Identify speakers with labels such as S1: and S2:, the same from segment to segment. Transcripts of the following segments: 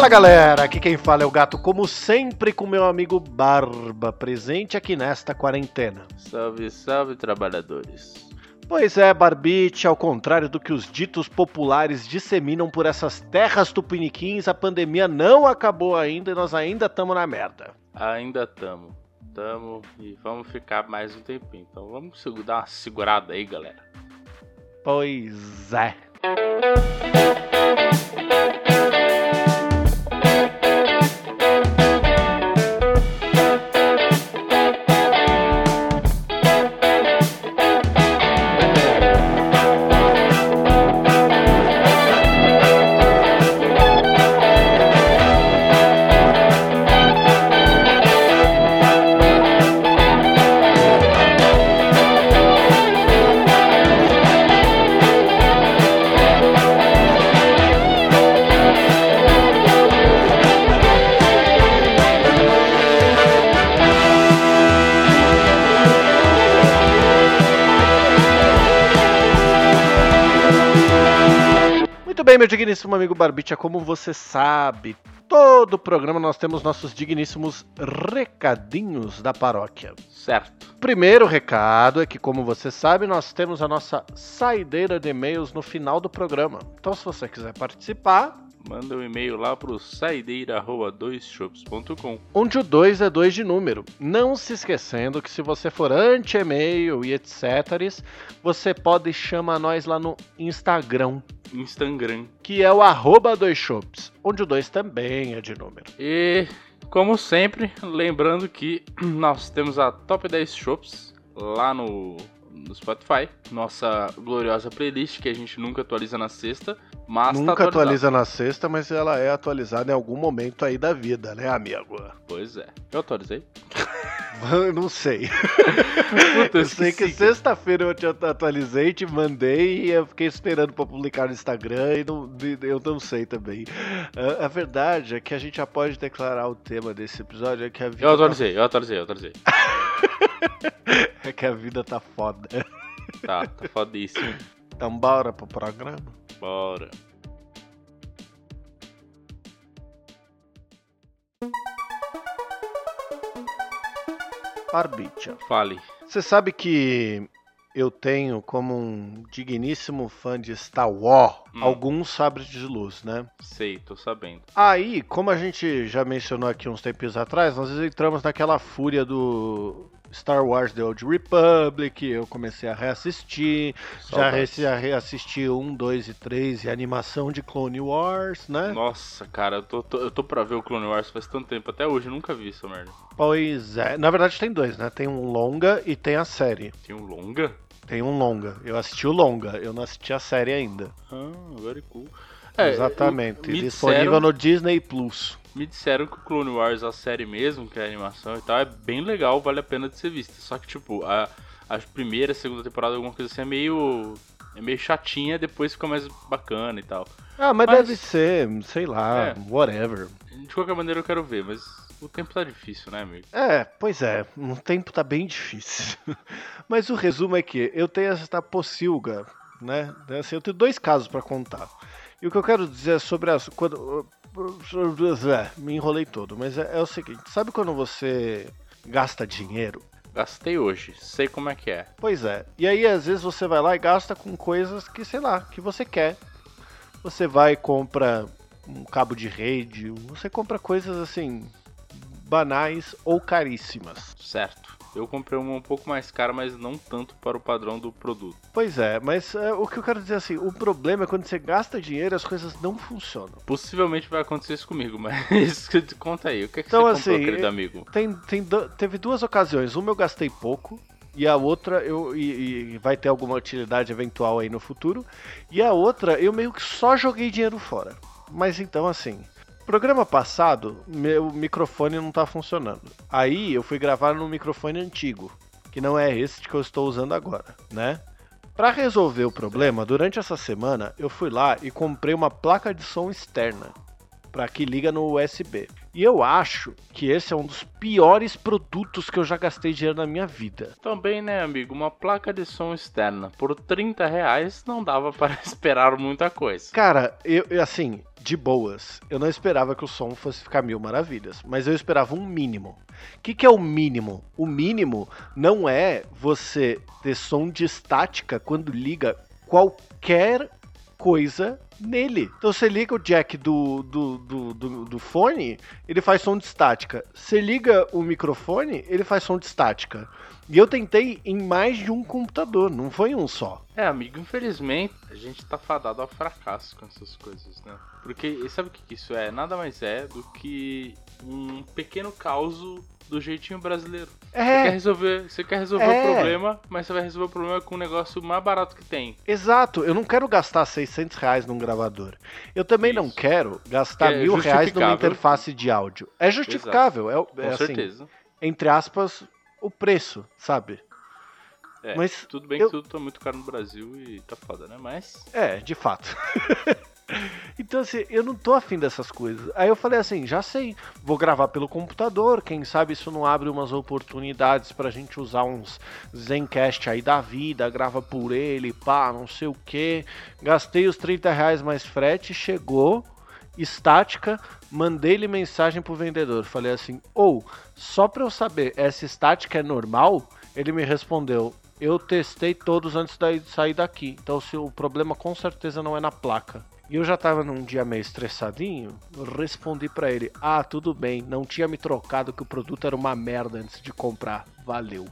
S1: Fala galera, aqui quem fala é o gato, como sempre, com meu amigo Barba, presente aqui nesta quarentena.
S2: Salve, salve, trabalhadores.
S1: Pois é, Barbite, ao contrário do que os ditos populares disseminam por essas terras tupiniquins, a pandemia não acabou ainda e nós ainda estamos na merda.
S2: Ainda tamo, tamo e vamos ficar mais um tempinho. Então vamos dar uma segurada aí, galera.
S1: Pois é. Digníssimo amigo Barbicha, como você sabe, todo programa nós temos nossos digníssimos recadinhos da paróquia.
S2: Certo.
S1: Primeiro recado é que, como você sabe, nós temos a nossa saideira de e-mails no final do programa. Então, se você quiser participar,
S2: Manda um e-mail lá pro saideira@doisshops.com.
S1: onde o 2 é 2 de número. Não se esquecendo que se você for anti-e-mail e etc., você pode chamar nós lá no Instagram,
S2: Instagram.
S1: que é o arroba dois shops, onde o 2 também é de número.
S2: E como sempre, lembrando que nós temos a Top 10 Shops lá no, no Spotify, nossa gloriosa playlist que a gente nunca atualiza na sexta, mas tá
S1: Nunca
S2: atualizada.
S1: atualiza na sexta, mas ela é atualizada em algum momento aí da vida, né, amigo?
S2: Pois é. Eu atualizei?
S1: Eu não sei.
S2: Puta,
S1: Eu sei que sexta-feira eu te atualizei, te mandei e eu fiquei esperando pra publicar no Instagram e não, eu não sei também. A, a verdade é que a gente já pode declarar o tema desse episódio é que a vida,
S2: Eu atualizei, eu atualizei, eu atualizei.
S1: É que a vida tá foda.
S2: Tá, tá fodíssimo.
S1: Então bora pro programa.
S2: Bora.
S1: Barbicha.
S2: Fale.
S1: Você sabe que eu tenho como um digníssimo fã de Star Wars
S2: Hum.
S1: alguns sabres de luz, né?
S2: Sei, tô sabendo.
S1: Aí, como a gente já mencionou aqui uns tempos atrás, nós entramos naquela fúria do Star Wars The Old Republic, eu comecei a reassistir, já
S2: Saudades.
S1: já reassisti um, dois e três e a animação de Clone Wars, né?
S2: Nossa, cara, eu tô, tô- eu tô pra ver o Clone Wars faz tanto tempo. Até hoje eu nunca vi essa merda.
S1: Pois é, na verdade tem dois, né? Tem um longa e tem a série.
S2: Tem um longa?
S1: Tem um longa. Eu assisti o longa, eu não assisti a série ainda.
S2: Ah, very cool.
S1: Exatamente.
S2: Me
S1: Disponível
S2: disseram,
S1: no Disney Plus.
S2: Me disseram que o Clone Wars, a série mesmo, que é a animação e tal, é bem legal, vale a pena de ser vista. Só que, tipo, a, a primeira, segunda temporada, alguma coisa assim, é meio. É meio chatinha, depois fica mais bacana e tal.
S1: Ah, mas,
S2: Mas-
S1: deve ser, sei lá,
S2: É.
S1: whatever.
S2: De qualquer maneira eu quero ver, mas o tempo tá difícil, né, amigo?
S1: É, pois é, o tempo tá bem difícil. Mas o resumo é que eu tenho essa pocilga, né? Assim, eu tenho dois casos pra contar. E o que eu quero dizer é sobre as. Quando, é, me enrolei todo, mas é, é o seguinte: sabe quando você gasta dinheiro?
S2: Gastei hoje, sei como é que é.
S1: Pois é. E aí, às vezes, você vai lá e gasta com coisas que, sei lá, que você quer. Você vai e compra um cabo de rede, você compra coisas assim, banais ou caríssimas.
S2: Certo. Eu comprei uma um pouco mais cara, mas não tanto para o padrão do produto.
S1: Pois é, mas é, o que eu quero dizer assim, o problema é quando você gasta dinheiro as coisas não funcionam.
S2: Possivelmente vai acontecer isso comigo, mas conta aí, o que, é que
S1: Então,
S2: você comprou,
S1: assim,
S2: querido
S1: é-
S2: amigo?
S1: Tem, tem, teve duas ocasiões, uma eu gastei pouco e a outra eu e, e vai ter alguma utilidade eventual aí no futuro. E a outra eu meio que só joguei dinheiro fora. Mas então assim, programa passado meu microfone não tá funcionando. Aí eu fui gravar no microfone antigo, que não é esse que eu estou usando agora, né? Para resolver o problema, durante essa semana eu fui lá e comprei uma placa de som externa para que liga no USB. E eu acho que esse é um dos piores produtos que eu já gastei dinheiro na minha vida.
S2: Também, né, amigo? Uma placa de som externa por 30 reais não dava para esperar muita coisa.
S1: Cara, eu, assim, de boas, eu não esperava que o som fosse ficar mil maravilhas, mas eu esperava um mínimo. O que, que é o mínimo? O mínimo não é você ter som de estática quando liga qualquer coisa nele. Então você liga o jack do, do, do, do, do fone, ele faz som de estática. Você liga o microfone, ele faz som de estática. E eu tentei em mais de um computador, não foi um só.
S2: É, amigo, infelizmente a gente tá fadado ao fracasso com essas coisas, né? Porque sabe o que isso é? Nada mais é do que um pequeno caos do jeitinho brasileiro. É. Você quer resolver, você quer resolver é. o problema, mas você vai resolver o problema com um negócio mais barato que tem.
S1: Exato, eu não quero gastar 600 reais num gravador. Eu também Isso. não quero gastar é mil reais numa interface de áudio. É justificável, Exato. é, é com assim, certeza. Entre aspas, o preço, sabe?
S2: É, mas tudo bem eu... que tudo tá muito caro no Brasil e tá foda, né? Mas.
S1: É, de fato. Então, assim, eu não tô afim dessas coisas. Aí eu falei assim, já sei, vou gravar pelo computador, quem sabe isso não abre umas oportunidades pra gente usar uns Zencast aí da vida, grava por ele, pá, não sei o que. Gastei os 30 reais mais frete, chegou, estática, mandei-lhe mensagem pro vendedor. Falei assim, ou, oh, só pra eu saber, essa estática é normal? Ele me respondeu, eu testei todos antes de sair daqui. Então o problema com certeza não é na placa. E eu já tava num dia meio estressadinho, respondi para ele: "Ah, tudo bem, não tinha me trocado que o produto era uma merda antes de comprar. Valeu."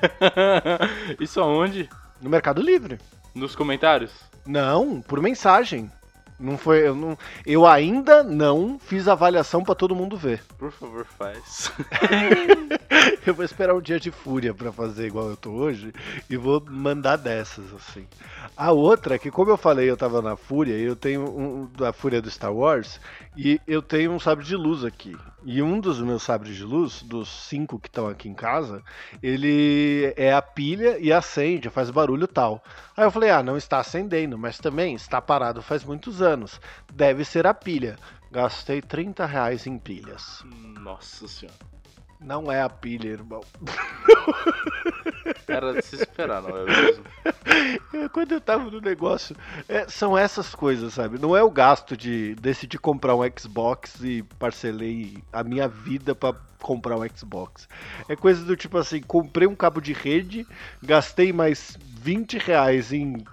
S2: Isso aonde?
S1: No Mercado Livre.
S2: Nos comentários?
S1: Não, por mensagem. Não foi, eu, não, eu ainda não fiz avaliação para todo mundo ver.
S2: Por favor, faz.
S1: eu vou esperar um dia de fúria para fazer igual eu tô hoje e vou mandar dessas assim. A outra, que como eu falei, eu tava na fúria, eu tenho um, a fúria do Star Wars e eu tenho um sabre de luz aqui. E um dos meus sabres de luz, dos cinco que estão aqui em casa, ele é a pilha e acende, faz barulho tal. Aí eu falei, ah, não está acendendo, mas também está parado faz muitos anos. Deve ser a pilha. Gastei 30 reais em pilhas.
S2: Nossa senhora.
S1: Não é a pilha, irmão.
S2: Era de se esperar, não é mesmo?
S1: Quando eu tava no negócio, é, são essas coisas, sabe? Não é o gasto de decidir comprar um Xbox e parcelei a minha vida para comprar um Xbox. É coisa do tipo assim, comprei um cabo de rede, gastei mais 20 reais em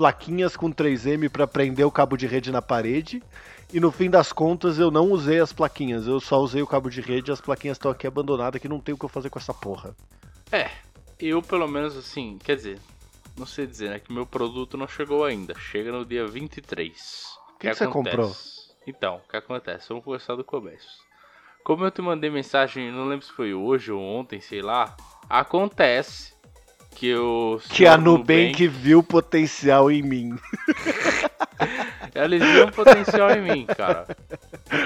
S1: plaquinhas com 3M para prender o cabo de rede na parede e no fim das contas eu não usei as plaquinhas, eu só usei o cabo de rede e as plaquinhas estão aqui abandonadas que não tem o que eu fazer com essa porra.
S2: É, eu pelo menos assim, quer dizer, não sei dizer, né, que meu produto não chegou ainda, chega no dia 23.
S1: O que, que, que você comprou?
S2: Então, o que acontece? Vamos começar do começo. Como eu te mandei mensagem, não lembro se foi hoje ou ontem, sei lá, acontece que eu...
S1: Que a Nubank, Nubank viu potencial em mim.
S2: Eles viam potencial em mim, cara.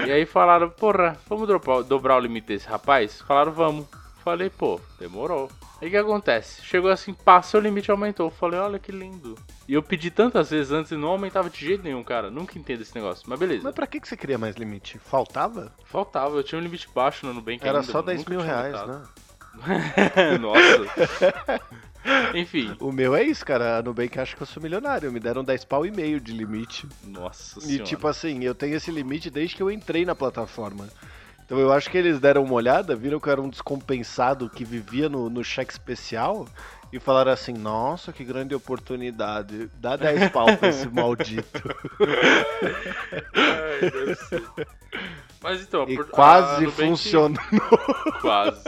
S2: E aí falaram, porra, vamos dobrar, dobrar o limite desse rapaz? Falaram, vamos. Falei, pô, demorou. Aí o que acontece? Chegou assim, passa o limite aumentou. Falei, olha que lindo. E eu pedi tantas vezes antes e não aumentava de jeito nenhum, cara. Nunca entendo esse negócio, mas beleza.
S1: Mas pra que, que você queria mais limite? Faltava?
S2: Faltava, eu tinha um limite baixo no Nubank
S1: Era
S2: ainda,
S1: só 10 mil reais, né?
S2: Nossa. Enfim.
S1: O meu é isso, cara. A Nubank acha que eu sou milionário. Me deram 10 pau e meio de limite.
S2: Nossa
S1: senhora. E tipo assim, eu tenho esse limite desde que eu entrei na plataforma. Então eu acho que eles deram uma olhada, viram que eu era um descompensado que vivia no, no cheque especial e falaram assim: Nossa, que grande oportunidade. Dá 10 pau pra esse maldito.
S2: Ai, ser. Mas então,
S1: e por... quase funcionou.
S2: Quase.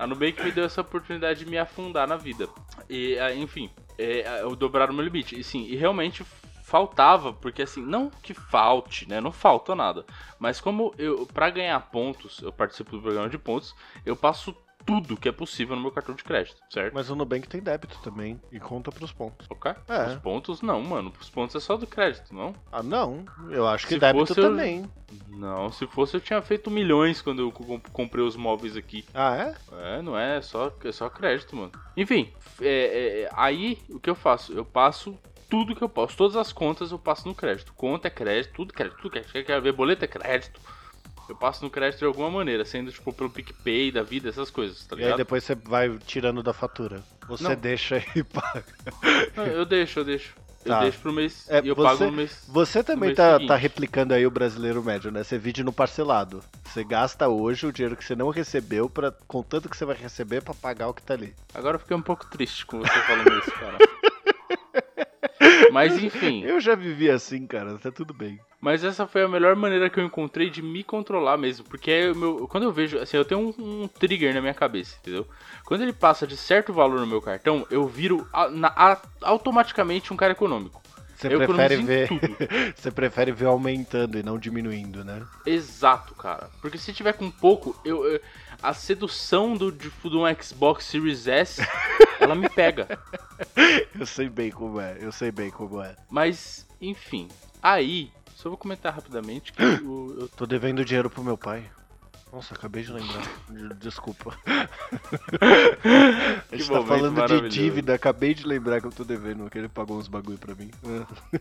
S2: A Nubank me deu essa oportunidade de me afundar na vida. E, ah, enfim, é, eu dobrar o meu limite. E sim, e realmente faltava, porque assim, não que falte, né? Não falta nada. Mas como eu, para ganhar pontos, eu participo do programa de pontos, eu passo tudo que é possível no meu cartão de crédito, certo?
S1: Mas o Nubank tem débito também e conta pros pontos.
S2: Ok? É. Os pontos não, mano. Os pontos é só do crédito, não?
S1: Ah, não. Eu acho que se débito também.
S2: Eu... Não, se fosse eu tinha feito milhões quando eu comprei os móveis aqui.
S1: Ah, é?
S2: É, não é, é só, é só crédito, mano. Enfim, é, é, aí o que eu faço? Eu passo tudo que eu posso, todas as contas eu passo no crédito. Conta é crédito, tudo crédito, tudo crédito. Quer ver boleto é crédito. Eu passo no crédito de alguma maneira, sendo tipo pelo PicPay da vida, essas coisas, tá
S1: E aí
S2: ligado?
S1: depois você vai tirando da fatura. Você
S2: Não.
S1: deixa e paga.
S2: Não, eu deixo, eu deixo. Eu
S1: Tá.
S2: deixo pro mês
S1: É,
S2: e eu
S1: você-
S2: pago no mês.
S1: Você também
S2: mês
S1: tá,
S2: seguinte.
S1: tá replicando aí o brasileiro médio, né? Você vide no parcelado. Você gasta hoje o dinheiro que você não recebeu, pra, contanto que você vai receber pra pagar o que tá ali.
S2: Agora eu fiquei um pouco triste com você falando isso, cara. Mas enfim,
S1: Eu já vivi assim, cara, tá tudo bem.
S2: mas essa foi a melhor maneira que eu encontrei de me controlar mesmo. Porque é o meu, quando eu vejo, assim, eu tenho um, um trigger na minha cabeça, entendeu? Quando ele passa de certo valor no meu cartão, eu viro a- na- a- automaticamente um cara econômico.
S1: Você
S2: eu
S1: prefere ver. Você prefere ver aumentando e não diminuindo, né?
S2: Exato, cara. Porque se tiver com pouco, eu, eu- a sedução do, de, de um Xbox Series S, ela me pega.
S1: Eu sei bem como é, eu sei bem como é.
S2: Mas, enfim. Aí, só vou comentar rapidamente que o- eu
S1: Tô devendo dinheiro pro meu pai. Nossa, acabei de lembrar. De- Desculpa. A gente
S2: Que
S1: tá falando de dívida, acabei de lembrar que eu tô devendo, que ele pagou uns bagulho pra mim.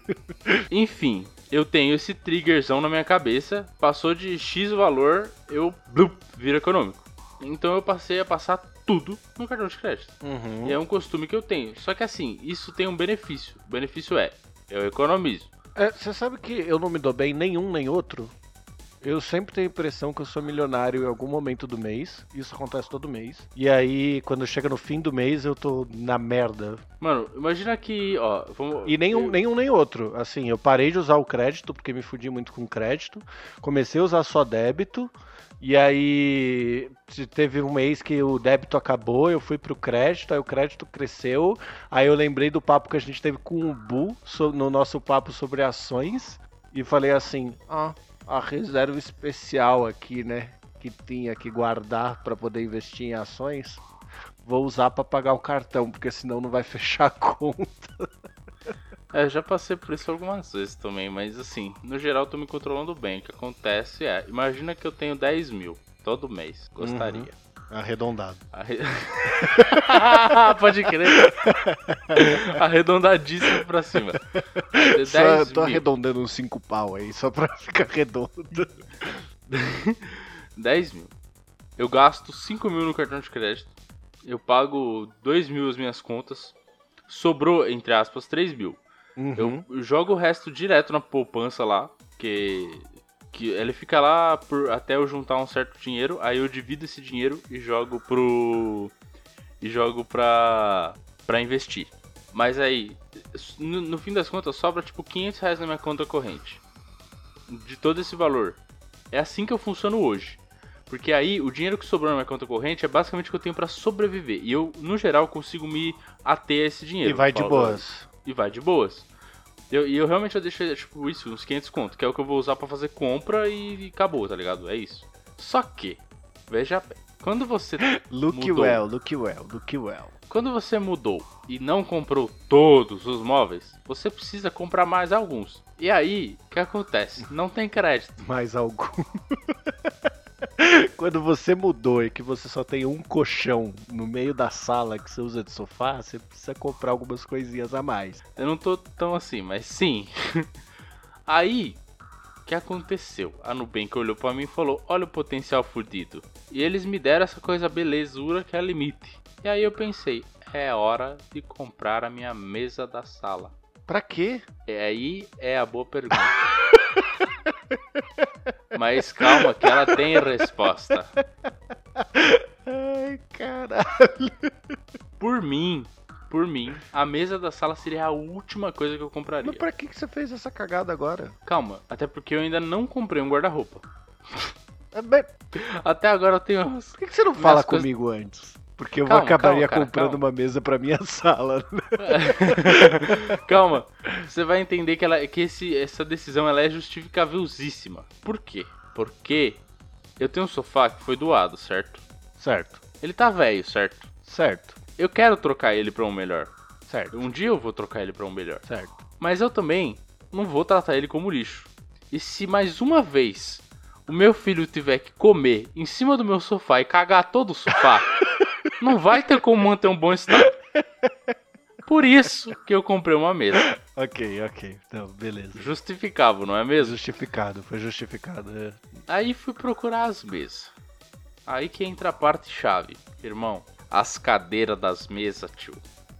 S2: Enfim, eu tenho esse triggerzão na minha cabeça. Passou de X valor, eu blup, viro econômico. Então eu passei a passar tudo no cartão de crédito.
S1: Uhum.
S2: E é um costume que eu tenho. Só que assim, isso tem um benefício. O benefício é, eu economizo.
S1: É, você sabe que eu não me dou bem nenhum nem outro? Eu sempre tenho a impressão que eu sou milionário em algum momento do mês. Isso acontece todo mês. E aí, quando chega no fim do mês, eu tô na merda.
S2: Mano, imagina que, ó, vamos.
S1: E nenhum,
S2: eu-
S1: nenhum nem outro. Assim, eu parei de usar o crédito, porque me fudi muito com crédito. Comecei a usar só débito. E aí te- teve um mês que o débito acabou, eu fui pro crédito, aí o crédito cresceu. Aí eu lembrei do papo que a gente teve com o Bu no nosso papo sobre ações. E falei assim, ah, a reserva especial aqui, né? Que tinha que guardar para poder investir em ações. Vou usar para pagar o cartão, porque senão não vai fechar a conta.
S2: É, já passei por isso algumas vezes também, mas assim, no geral eu tô me controlando bem. O que acontece é, imagina que eu tenho 10 mil todo mês. Gostaria.
S1: Arredondado.
S2: Arre- Pode crer. Arredondadíssimo pra cima.
S1: Só
S2: 10
S1: tô
S2: mil.
S1: arredondando uns 5 pau aí, só pra ficar redondo.
S2: 10 mil. Eu gasto 5 mil no cartão de crédito. Eu pago 2 mil as minhas contas. Sobrou, entre aspas, 3 mil.
S1: Uhum.
S2: Eu jogo o resto direto na poupança lá. Que, que ele fica lá por, até eu juntar um certo dinheiro. Aí eu divido esse dinheiro e jogo pro. E jogo pra. pra investir. Mas aí, no, no fim das contas, sobra tipo 500 reais na minha conta corrente. De todo esse valor. É assim que eu funciono hoje. Porque aí o dinheiro que sobrou na minha conta corrente é basicamente o que eu tenho pra sobreviver. E eu, no geral, consigo me ater a esse dinheiro.
S1: E vai de boas.
S2: E vai de boas. Eu- e eu realmente eu deixei, tipo, isso, uns 500 conto, que é o que eu vou usar pra fazer compra e, e acabou, tá ligado? É isso. Só que, veja bem, quando você
S1: Look
S2: mudou.
S1: well, look well, look well.
S2: Quando você mudou e não comprou todos os móveis, você precisa comprar mais alguns. E aí, o que acontece? Não tem crédito.
S1: Mais algum. Quando você mudou e que você só tem um colchão no meio da sala que você usa de sofá, você precisa comprar algumas coisinhas a mais.
S2: Eu não tô tão assim, mas sim. Aí, o que aconteceu? A Nubank olhou pra mim e falou: Olha o potencial fudido. E eles me deram essa coisa belezura que é limite. E aí eu pensei: É hora de comprar a minha mesa da sala.
S1: Pra quê?
S2: E aí é a boa pergunta. Mas calma, que ela tem resposta.
S1: Ai, caralho.
S2: Por mim, por mim, a mesa da sala seria a última coisa que eu compraria.
S1: Mas pra que, que você fez essa cagada agora?
S2: Calma, até porque eu ainda não comprei um guarda-roupa.
S1: É, mas
S2: Até agora eu tenho.
S1: Por que, que você não fala
S2: coisas-
S1: comigo antes? Porque eu
S2: Calma,
S1: acabaria
S2: calma, cara,
S1: comprando
S2: calma.
S1: uma mesa pra minha sala.
S2: Calma, você vai entender que, ela, que esse, essa decisão ela é justificabilzíssima. Por quê? Porque eu tenho um sofá que foi doado, certo?
S1: Certo,
S2: Ele tá velho, certo?
S1: certo,
S2: Eu quero trocar ele pra um melhor.
S1: certo,
S2: Um dia eu vou trocar ele pra um melhor.
S1: certo.
S2: Mas eu também não vou tratar ele como lixo. E se mais uma vez o meu filho tiver que comer em cima do meu sofá e cagar todo o sofá, não vai ter como manter um bom estado. Por isso que eu comprei uma mesa.
S1: Ok, ok. Então, beleza.
S2: Justificável, não é mesmo?
S1: Justificado, foi justificado. É.
S2: Aí fui procurar as mesas. Aí que entra a parte chave. Irmão, as cadeiras das mesas, tio.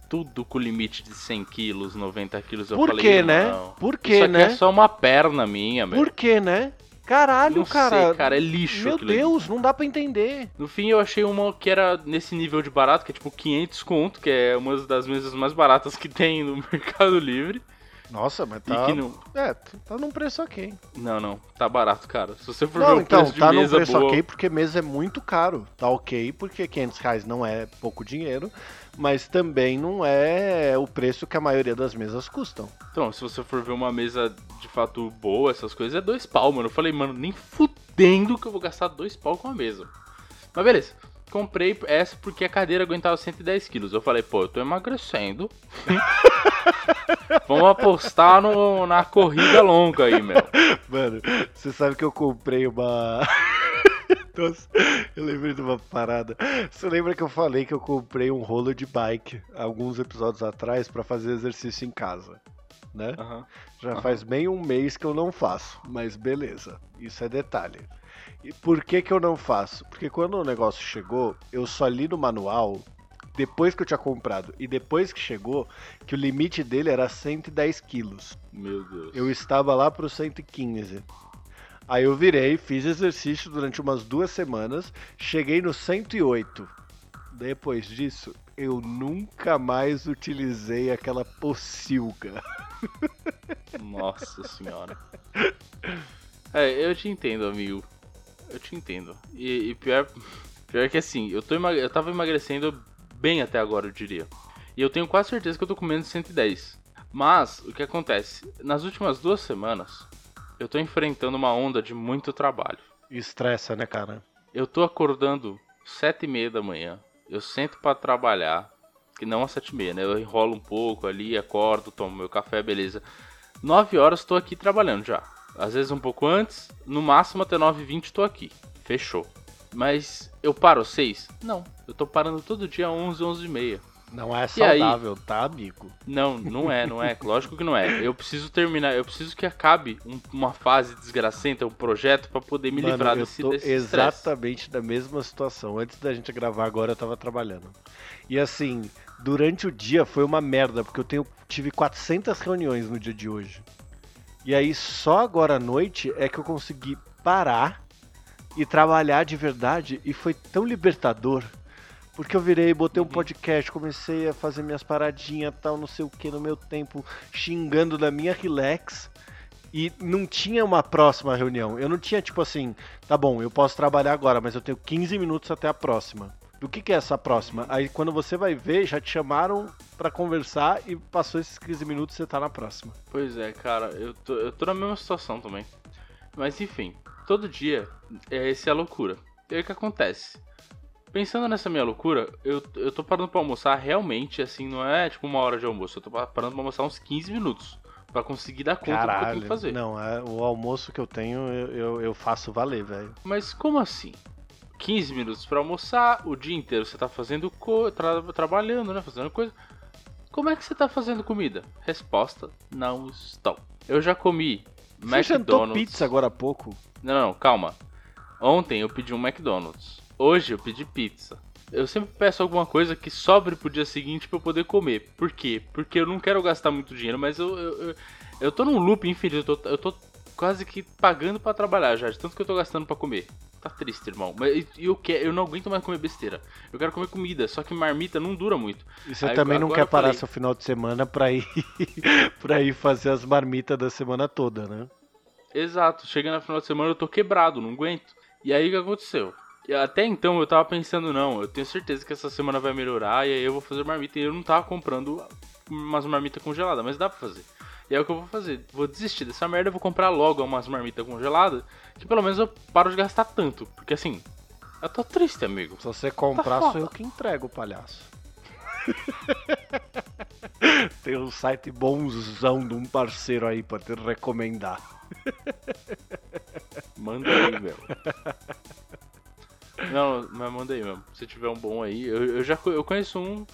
S2: Tudo com limite de 100 quilos, 90 quilos. Eu
S1: Por
S2: falei,
S1: que, né?
S2: "Irmão,
S1: Por
S2: Isso
S1: que,
S2: aqui
S1: né?
S2: é só uma perna minha, meu.
S1: Por que, né? Caralho,
S2: Não
S1: cara.
S2: sei, cara, é lixo
S1: Meu
S2: aquilo ali.
S1: Deus, não dá pra entender.
S2: No fim, eu achei uma que era nesse nível de barato, que é tipo 500 conto, que é uma das mesas mais baratas que tem no Mercado Livre.
S1: Nossa, mas tá.
S2: não.
S1: É, tá num preço ok.
S2: Não, não, tá barato, cara. Se você for ver
S1: Não,
S2: o
S1: então,
S2: preço de
S1: tá num
S2: mesa
S1: preço
S2: boa.
S1: ok porque mesa é muito caro. Tá ok porque 500 reais não é pouco dinheiro, mas também não é o preço que a maioria das mesas custam.
S2: Então, se você for ver uma mesa de fato boa, essas coisas, é dois pau, mano. Eu falei, mano, nem fudendo que eu vou gastar dois pau com a mesa. Mas beleza. Comprei essa porque a cadeira aguentava 110 quilos. Eu falei, pô, eu tô emagrecendo. Vamos apostar no, na corrida longa aí, meu.
S1: Mano, você sabe que eu comprei uma. Nossa, eu lembrei de uma parada. Você lembra que eu falei que eu comprei um rolo de bike alguns episódios atrás pra fazer exercício em casa, né?
S2: Aham.
S1: Já
S2: Aham.
S1: faz bem um mês que eu não faço, mas beleza, isso é detalhe. E por que que eu não faço? Porque quando o negócio chegou, eu só li no manual, depois que eu tinha comprado, e depois que chegou, que o limite dele era 110 quilos.
S2: Meu Deus.
S1: Eu estava lá pro 115. Aí eu virei, fiz exercício durante umas duas semanas, cheguei no 108. Depois disso, eu nunca mais utilizei aquela pocilga.
S2: Nossa senhora. É, eu te entendo, amigo. Eu te entendo. E, e pior, pior que assim, eu, tô emag- eu tava emagrecendo bem até agora, eu diria. E eu tenho quase certeza que eu tô comendo 110. Mas, o que acontece? Nas últimas duas semanas, eu tô enfrentando uma onda de muito trabalho.
S1: Estressa, né, cara?
S2: Eu tô acordando sete e meia da manhã. Eu sento pra trabalhar, que não às sete e meia, né? Eu enrolo um pouco ali, acordo, tomo meu café, beleza. Nove horas tô aqui trabalhando já. Às vezes um pouco antes, no máximo até nove e vinte tô aqui. Fechou. Mas eu paro às seis? Não. Eu tô parando todo dia às onze, onze e meia.
S1: Não é
S2: E aí?
S1: saudável, tá, amigo?
S2: Não, não é, não é. Lógico que não é. Eu preciso terminar, eu preciso que acabe um- uma fase desgracenta, um projeto pra poder me
S1: Mano,
S2: livrar
S1: eu
S2: desse,
S1: tô
S2: desse
S1: exatamente da mesma situação. Antes da gente gravar agora, eu tava trabalhando. E assim, durante o dia foi uma merda, porque eu tenho, tive 400 reuniões no dia de hoje. E aí, só agora à noite é que eu consegui parar e trabalhar de verdade. E foi tão libertador. Porque eu virei, botei um
S2: Uhum.
S1: podcast, comecei a fazer minhas paradinhas, tal, não sei o que, no meu tempo, xingando da minha relax. E não tinha uma próxima reunião. Eu não tinha, tipo assim, tá bom, eu posso trabalhar agora, mas eu tenho 15 minutos até a próxima. Do que, que é essa próxima? Aí quando você vai ver, já te chamaram pra conversar e passou esses 15 minutos e você tá na próxima.
S2: Pois é, cara, eu tô, eu tô na mesma situação também. Mas enfim, todo dia é essa é a loucura. E aí o que acontece? Pensando nessa minha loucura, eu, eu tô parando pra almoçar realmente, assim, não é tipo uma hora de almoço, eu tô pa- parando pra almoçar uns 15 minutos. Pra conseguir dar conta do que eu tenho
S1: Caralho.
S2: que fazer.
S1: Não, é, o almoço que eu tenho, eu, eu, eu faço valer, velho.
S2: Mas como assim? 15 minutos pra almoçar, o dia inteiro você tá fazendo co tra- trabalhando, né? Fazendo coisa. Como é que você tá fazendo comida? Resposta: não estou. Eu já comi
S1: Você jantou
S2: McDonald's.
S1: pizza agora há pouco?
S2: Não, não, calma. Ontem eu pedi um McDonald's. Hoje eu pedi pizza. Eu sempre peço alguma coisa que sobre pro dia seguinte pra eu poder comer. Por quê? Porque eu não quero gastar muito dinheiro, mas eu, eu, eu, eu tô num loop infinito. Eu tô, eu tô quase que pagando pra trabalhar já, de tanto que eu tô gastando pra comer. Tá triste, irmão. Mas eu, quero, eu não aguento mais comer besteira. Eu quero comer comida, só que marmita não dura muito.
S1: E você
S2: Aí,
S1: também não quer parar
S2: falei-
S1: seu final de semana pra ir, pra ir fazer as marmitas da semana toda, né?
S2: Exato, chega no final de semana eu tô quebrado, não aguento. E aí o que aconteceu? Até então eu tava pensando, não, eu tenho certeza que essa semana vai melhorar e aí eu vou fazer marmita. E eu não tava comprando umas marmitas congeladas, mas dá pra fazer. E é o que eu vou fazer. Vou desistir dessa merda, vou comprar logo umas marmitas congeladas, que pelo menos eu paro de gastar tanto. Porque assim, eu tô triste, amigo.
S1: Se você comprar,
S2: Tá
S1: sou eu que entrego, palhaço. Tem um site bonzão de um parceiro aí pra te recomendar.
S2: Manda aí, meu. Mas manda aí mesmo. Se tiver um bom aí. Eu, eu já eu conheço um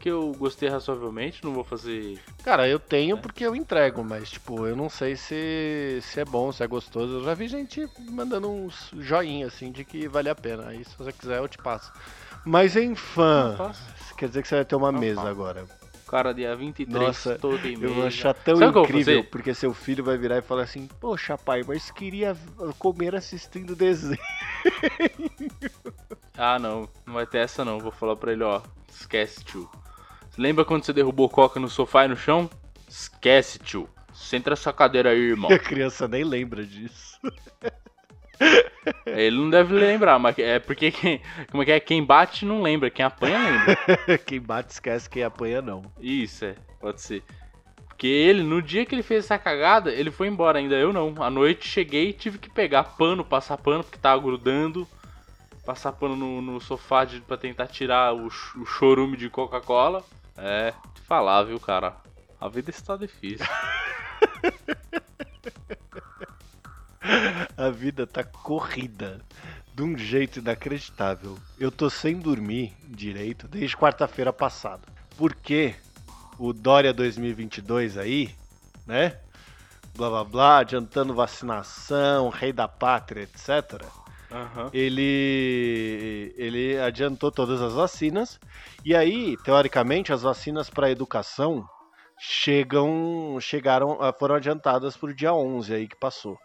S2: que eu gostei razoavelmente, não vou fazer.
S1: Cara, eu tenho porque eu entrego, mas tipo, eu não sei se, se é bom, se é gostoso. Eu já vi gente mandando uns joinhas assim de que vale a pena. Aí se você quiser eu te passo. Mas em fã, quer dizer que você vai ter uma
S2: Não
S1: mesa
S2: faço.
S1: agora.
S2: Cara, dia 23,
S1: Nossa,
S2: todo em
S1: Eu vou achar tão
S2: Sabe
S1: incrível, porque seu filho vai virar e falar assim: Poxa, pai, mas queria comer assistindo desenho.
S2: Ah, não, não vai ter essa não. Vou falar pra ele, ó. Esquece, tio. Lembra quando você derrubou coca no sofá e no chão? Esquece, tio. Senta essa cadeira aí, irmão.
S1: A criança nem lembra disso.
S2: Ele não deve lembrar, mas é porque quem, como é que é? Quem bate não lembra, quem apanha lembra.
S1: Quem bate esquece, quem apanha não.
S2: Isso, é, pode ser. Porque ele, no dia que ele fez essa cagada, ele foi embora, ainda eu não. À noite cheguei e tive que pegar pano, passar pano, porque tava grudando. Passar pano no, no sofá de, pra tentar tirar o, o chorume de Coca-Cola. É, te falar, viu, cara? A vida está difícil.
S1: A vida tá corrida de um jeito inacreditável. Eu tô sem dormir direito desde quarta-feira passada. Porque o Dória 2022 aí, né? Blá blá blá, adiantando vacinação, rei da pátria, etc.
S2: Aham.
S1: Ele ele adiantou todas as vacinas e aí, teoricamente, as vacinas para educação chegam chegaram ah, foram adiantadas pro dia 11 aí que passou,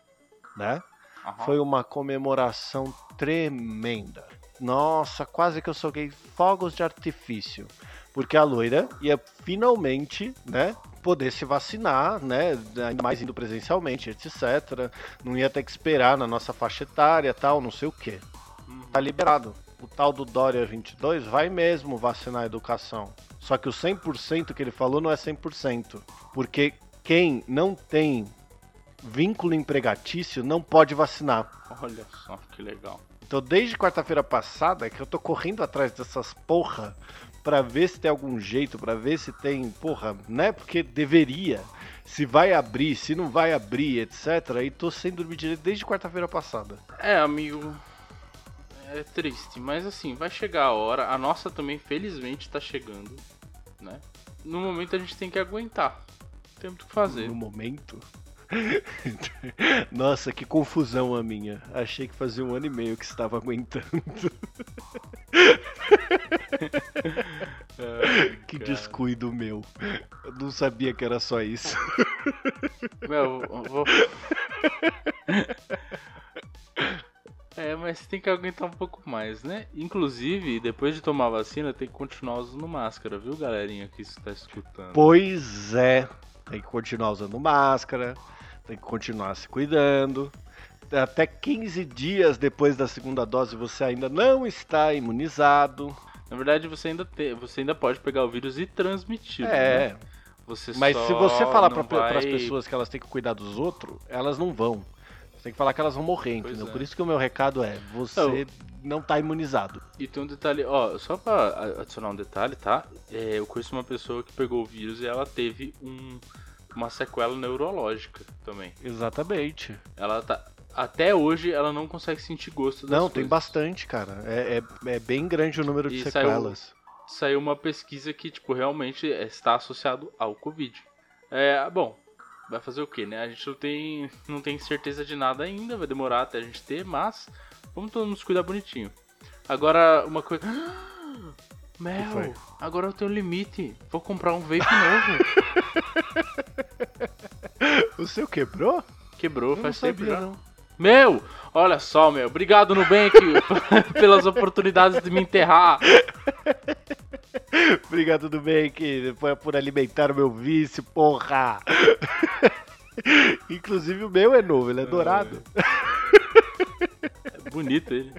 S1: né?
S2: aham.
S1: Foi uma comemoração tremenda. Nossa, quase que eu soquei fogos de artifício. Porque a loira ia finalmente, né, poder se vacinar, né, ainda mais indo presencialmente, etc. Não ia ter que esperar na nossa faixa etária, tal, não sei o que.
S2: Uhum.
S1: Tá liberado. O tal do Dória 22 vai mesmo vacinar a educação. Só que o 100% que ele falou não é 100%. Porque quem não tem vínculo empregatício não pode vacinar.
S2: Olha só que legal.
S1: Então, desde quarta-feira passada, que eu tô correndo atrás dessas porra pra ver se tem algum jeito, pra ver se tem, porra, né? Porque deveria. Se vai abrir, se não vai abrir, etc. E tô sem dormir direito desde quarta-feira passada.
S2: É, amigo. É triste, mas assim, vai chegar a hora. A nossa também, felizmente, tá chegando, né? No momento a gente tem que aguentar. Tem muito o que fazer.
S1: No momento. Nossa, que confusão a minha. Achei que fazia um ano e meio que estava aguentando. que
S2: cara.
S1: descuido meu. Eu não sabia que era só isso.
S2: Meu, eu vou. É, mas tem que aguentar um pouco mais, né? Inclusive, depois de tomar a vacina, tem que continuar usando máscara, viu, galerinha que está escutando?
S1: Pois é. Tem que continuar usando máscara, tem que continuar se cuidando. Até 15 dias depois da segunda dose você ainda não está imunizado.
S2: Na verdade, você ainda, te... você ainda pode pegar o vírus e transmitir.
S1: É,
S2: né? Você
S1: mas se você falar para as
S2: vai-
S1: pessoas que elas têm que cuidar dos outros, elas não vão. Você tem que falar que elas vão morrer,
S2: Pois
S1: entendeu?
S2: é.
S1: Por isso que o meu recado é: você não tá imunizado.
S2: E tem um detalhe, ó, só pra a- adicionar um detalhe, tá? É, eu conheço uma pessoa que pegou o vírus e ela teve um, uma sequela neurológica também.
S1: Exatamente.
S2: Ela tá. Até hoje ela não consegue sentir gosto
S1: Não,
S2: coisas.
S1: tem bastante, cara. É, é, é bem grande o número de
S2: E saiu-
S1: sequelas.
S2: Saiu uma pesquisa que, tipo, realmente está associado ao Covid. É, bom, vai fazer o que, né? A gente não tem, não tem certeza de nada ainda, vai demorar até a gente ter, mas vamos todo mundo se cuidar bonitinho. Agora, uma coisa. Mel, agora eu tenho limite. Vou comprar um vape novo.
S1: O seu quebrou?
S2: Quebrou,
S1: Eu
S2: faz tempo já.
S1: não.
S2: Meu, olha só, meu. Obrigado, Nubank, pelas oportunidades de me enterrar.
S1: Obrigado, foi por alimentar o meu vício, porra! Inclusive o meu é novo, ele é dourado.
S2: É bonito ele.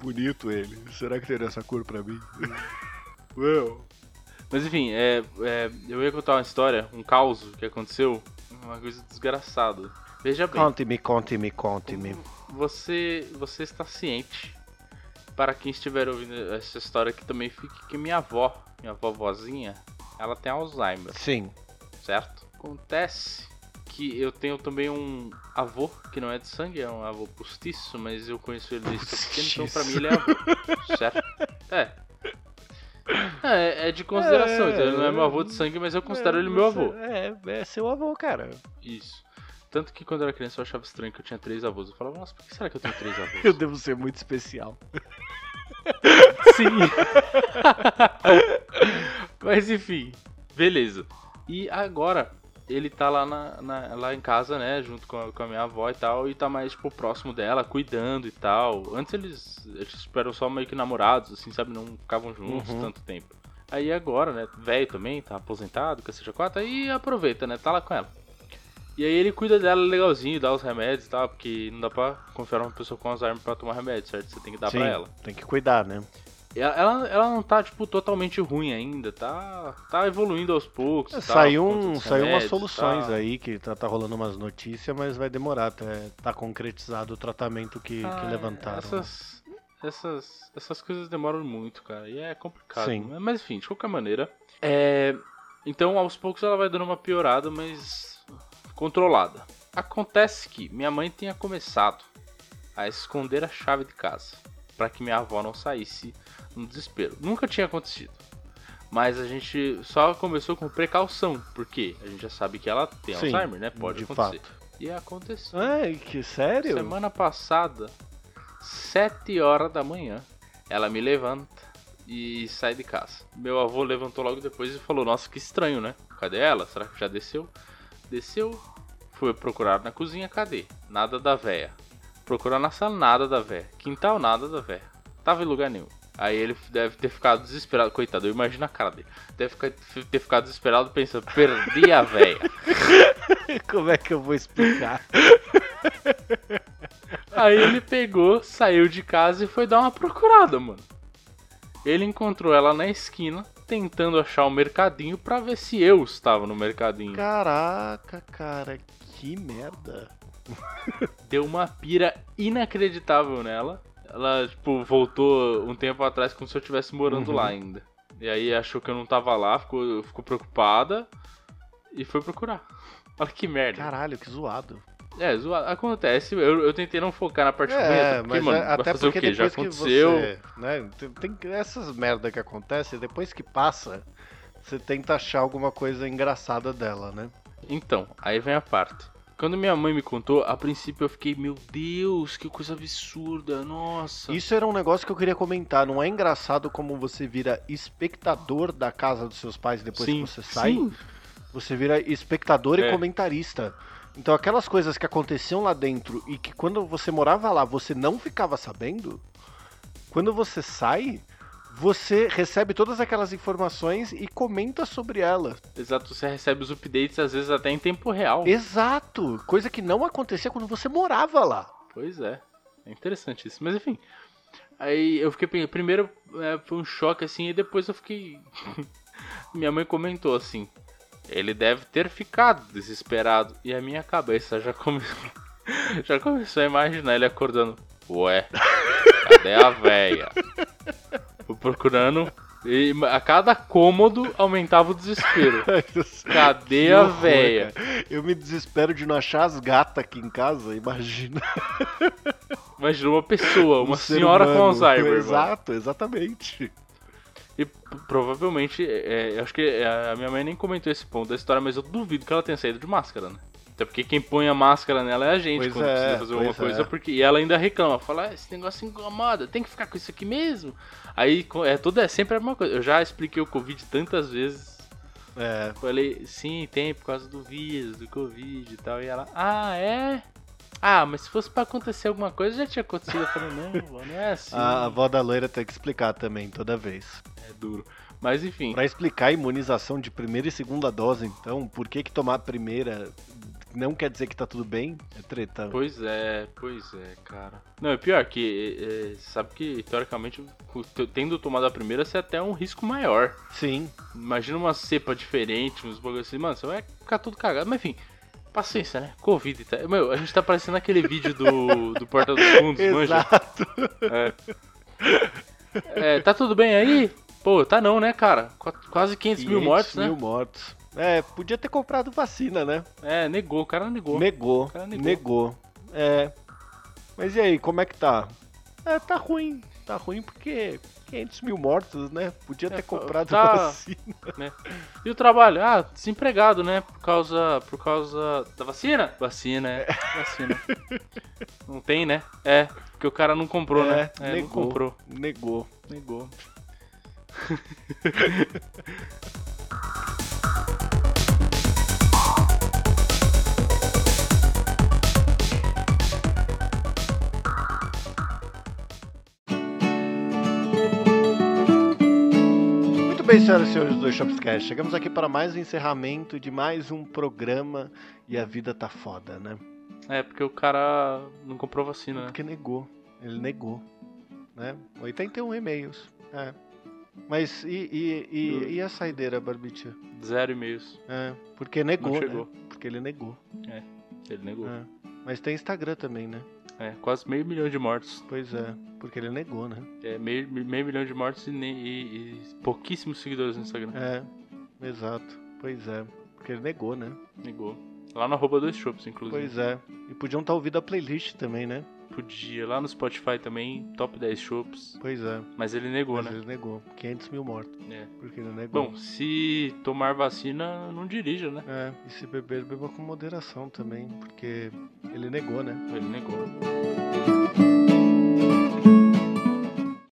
S1: Bonito ele. Será que teria essa cor pra mim?
S2: Well. Mas enfim, é, é, eu ia contar uma história, um caos que aconteceu, uma coisa desgraçada. Veja bem,
S1: Conte-me, conte-me, conte-me.
S2: você, você está ciente, para quem estiver ouvindo essa história que também fique que minha avó, minha vovozinha, ela tem Alzheimer,
S1: Sim.
S2: certo? Acontece que eu tenho também um avô que não é de sangue, é um avô postiço, mas eu conheço ele desde pequeno, então pra mim ele é avô, certo? É. É, é de consideração. então ele não é meu avô de sangue, mas eu considero ele meu avô.
S1: É, é seu avô, cara.
S2: Isso. Tanto que quando eu era criança eu achava estranho que eu tinha três avós. Eu falava, nossa, por que será que eu tenho três avós?
S1: Eu devo ser muito especial.
S2: Sim. Mas enfim, beleza. E agora ele tá lá, na, na- lá em casa, né, junto com a, com a minha avó e tal, e tá mais, tipo, próximo dela, cuidando e tal. Antes eles, eles eram só meio que namorados, assim, sabe, não ficavam juntos
S1: Uhum.
S2: tanto tempo. Aí agora, né, velho também, tá aposentado, que seja quatro, aí aproveita, né, tá lá com ela. E aí ele cuida dela legalzinho, dá os remédios e tal, porque não dá pra confiar uma pessoa com Alzheimer pra tomar remédio, certo? Você tem que dar
S1: Sim,
S2: pra ela.
S1: tem que cuidar, né?
S2: Ela, ela, ela não tá, tipo, totalmente ruim ainda, tá, tá evoluindo aos poucos. e tal,
S1: saiu um, saiu umas
S2: remédios e
S1: soluções
S2: tal.
S1: aí que tá, tá rolando umas notícias, mas vai demorar até tá concretizado o tratamento que, que
S2: Ah,
S1: levantaram. né?
S2: Essas, essas, essas coisas demoram muito, cara, e é complicado.
S1: Sim.
S2: né? Mas enfim, de qualquer maneira. É, então, aos poucos ela vai dando uma piorada, mas controlada. Acontece que minha mãe tinha começado a esconder a chave de casa para que minha avó não saísse no desespero. Nunca tinha acontecido. Mas a gente só começou com precaução, porque a gente já sabe que ela tem
S1: Sim,
S2: Alzheimer, né? Pode
S1: de
S2: acontecer.
S1: fato.
S2: E aconteceu.
S1: Ai, que sério?
S2: Semana passada, 7 horas da manhã, ela me levanta e sai de casa. Meu avô levantou logo depois e falou: Nossa, que estranho, né? Cadê ela? Será que já desceu? Desceu, foi procurar na cozinha, cadê? Nada da véia. Procurar na sala, nada da véia. Quintal, nada da véia. Tava em lugar nenhum. Aí ele deve ter ficado desesperado. Coitado, eu imagino a cara dele. Deve ter ficado desesperado pensando: Perdi a véia.
S1: Como é que eu vou explicar?
S2: Aí ele pegou, saiu de casa e foi dar uma procurada, mano. Ele encontrou ela na esquina, tentando achar o mercadinho pra ver se eu estava no mercadinho.
S1: Caraca, cara, que merda.
S2: Deu uma pira inacreditável nela. Ela, tipo, voltou um tempo atrás como se eu estivesse morando
S1: Uhum.
S2: lá ainda. E aí achou que eu não tava lá, ficou, ficou preocupada e foi procurar. Olha que merda.
S1: Caralho, que zoado.
S2: É, zoado. Acontece, eu, eu tentei não focar na parte ruim,
S1: É,
S2: até porque,
S1: mas
S2: mano,
S1: é-
S2: vai
S1: até
S2: fazer o
S1: porque
S2: quê? Já aconteceu.
S1: você, né, tem, essas merda que acontecem, depois que passa, você tenta achar alguma coisa engraçada dela, né?
S2: Então, aí vem a parte. Quando minha mãe me contou, a princípio eu fiquei, meu Deus, que coisa absurda, nossa.
S1: Isso era um negócio que eu queria comentar. Não é engraçado como você vira espectador da casa dos seus pais depois
S2: sim,
S1: que você sai?
S2: sim.
S1: Você vira espectador
S2: É.
S1: e comentarista. Então aquelas coisas que aconteciam lá dentro e que quando você morava lá você não ficava sabendo, quando você sai, você recebe todas aquelas informações e comenta sobre ela.
S2: Exato, você recebe os updates às vezes até em tempo real.
S1: Exato! Coisa que não acontecia quando você morava lá.
S2: Pois é, é interessante isso. Mas enfim, aí eu fiquei, primeiro é, foi um choque assim, e depois eu fiquei... minha mãe comentou assim, ele deve ter ficado desesperado. E a minha cabeça já começou, já começou a imaginar ele acordando. Ué, cadê a véia? Procurando e a cada cômodo aumentava o desespero. Cadê a
S1: horror,
S2: véia?
S1: cara. Eu me desespero de não achar as gatas aqui em casa, imagina.
S2: Imagina uma pessoa, uma
S1: Um
S2: senhora com
S1: humano.
S2: Alzheimer. mano.
S1: Exato, exatamente.
S2: E provavelmente, é, eu acho que é, a minha mãe nem comentou esse ponto da história, mas eu duvido que ela tenha saído de máscara, né? Até porque quem põe a máscara nela é a gente
S1: Pois
S2: quando
S1: é,
S2: precisa fazer alguma
S1: pois
S2: coisa,
S1: é.
S2: porque e ela ainda reclama, fala, ah, esse negócio incomoda, tem que ficar com isso aqui mesmo. Aí é tudo é sempre a mesma coisa. Eu já expliquei o Covid tantas vezes.
S1: É,
S2: Falei, sim, tem por causa do vírus, do Covid e tal. E ela, ah, é? Ah, mas se fosse pra acontecer alguma coisa, já tinha acontecido. Eu falei, não, vó, não é assim.
S1: a avó da loira tem que explicar também, toda vez.
S2: É duro. Mas enfim.
S1: Pra explicar a imunização de primeira e segunda dose, então, por que que tomar a primeira não quer dizer que tá tudo bem? É treta.
S2: Pois é, pois é, cara. Não, é pior que, é, é, sabe que, teoricamente, tendo tomado a primeira, você é até um risco maior.
S1: Sim,
S2: Imagina uma cepa diferente, uns bagulho assim, mano, você vai ficar tudo cagado. Mas enfim, paciência, né? Covid tal. Meu, a gente tá parecendo aquele vídeo do, do Porta dos Fundos, manja?
S1: exato.
S2: É, tá tudo bem aí? Pô, tá não, né, cara? Qu- Quase 500 mil
S1: 500
S2: mortos, né?
S1: mil mortos. É, podia ter comprado vacina, né?
S2: É, negou, o cara negou.
S1: Negou,
S2: cara negou.
S1: negou. É. Mas e aí, como é que tá? É, tá ruim. tá ruim porque 500 mil mortos, né? Podia ter
S2: É,
S1: comprado
S2: tá-
S1: vacina.
S2: E o trabalho? Ah, desempregado, né? Por causa, por causa da vacina? Vacina, é. Vacina. não tem, né? É, porque o cara não comprou, né? É, não
S1: negou.
S2: comprou.
S1: Negou.
S2: Negou.
S1: bem, senhoras e senhores do Dois Shops Cast. Chegamos aqui para mais um encerramento de mais um programa e a vida tá foda, né?
S2: É, porque o cara não comprou vacina, né?
S1: Porque negou. Ele negou. Né? 81 e-mails. É. Mas e, e, e, e a saideira, Barbicha?
S2: Zero e-mails.
S1: É, porque negou,
S2: Não
S1: né? Porque ele negou.
S2: Ele negou.
S1: É. Mas tem Instagram também, né?
S2: É, quase meio milhão de mortos.
S1: Pois é, porque ele negou, né?
S2: É, meio, meio milhão de mortos e, nem- e- e pouquíssimos seguidores no Instagram.
S1: É, exato. Pois é, porque ele negou, né?
S2: Negou. Lá no arroba dois shops, inclusive.
S1: Pois é. E podiam estar ouvindo a playlist também, né?
S2: Podia. Lá no Spotify também, top 10 shops.
S1: Pois é.
S2: Mas ele negou,
S1: Mas
S2: né?
S1: ele negou. 500 mil mortos.
S2: É.
S1: Porque ele negou.
S2: Bom, se tomar vacina, não dirija, né?
S1: É, e se beber, beba com moderação também, porque ele negou, né?
S2: Ele negou.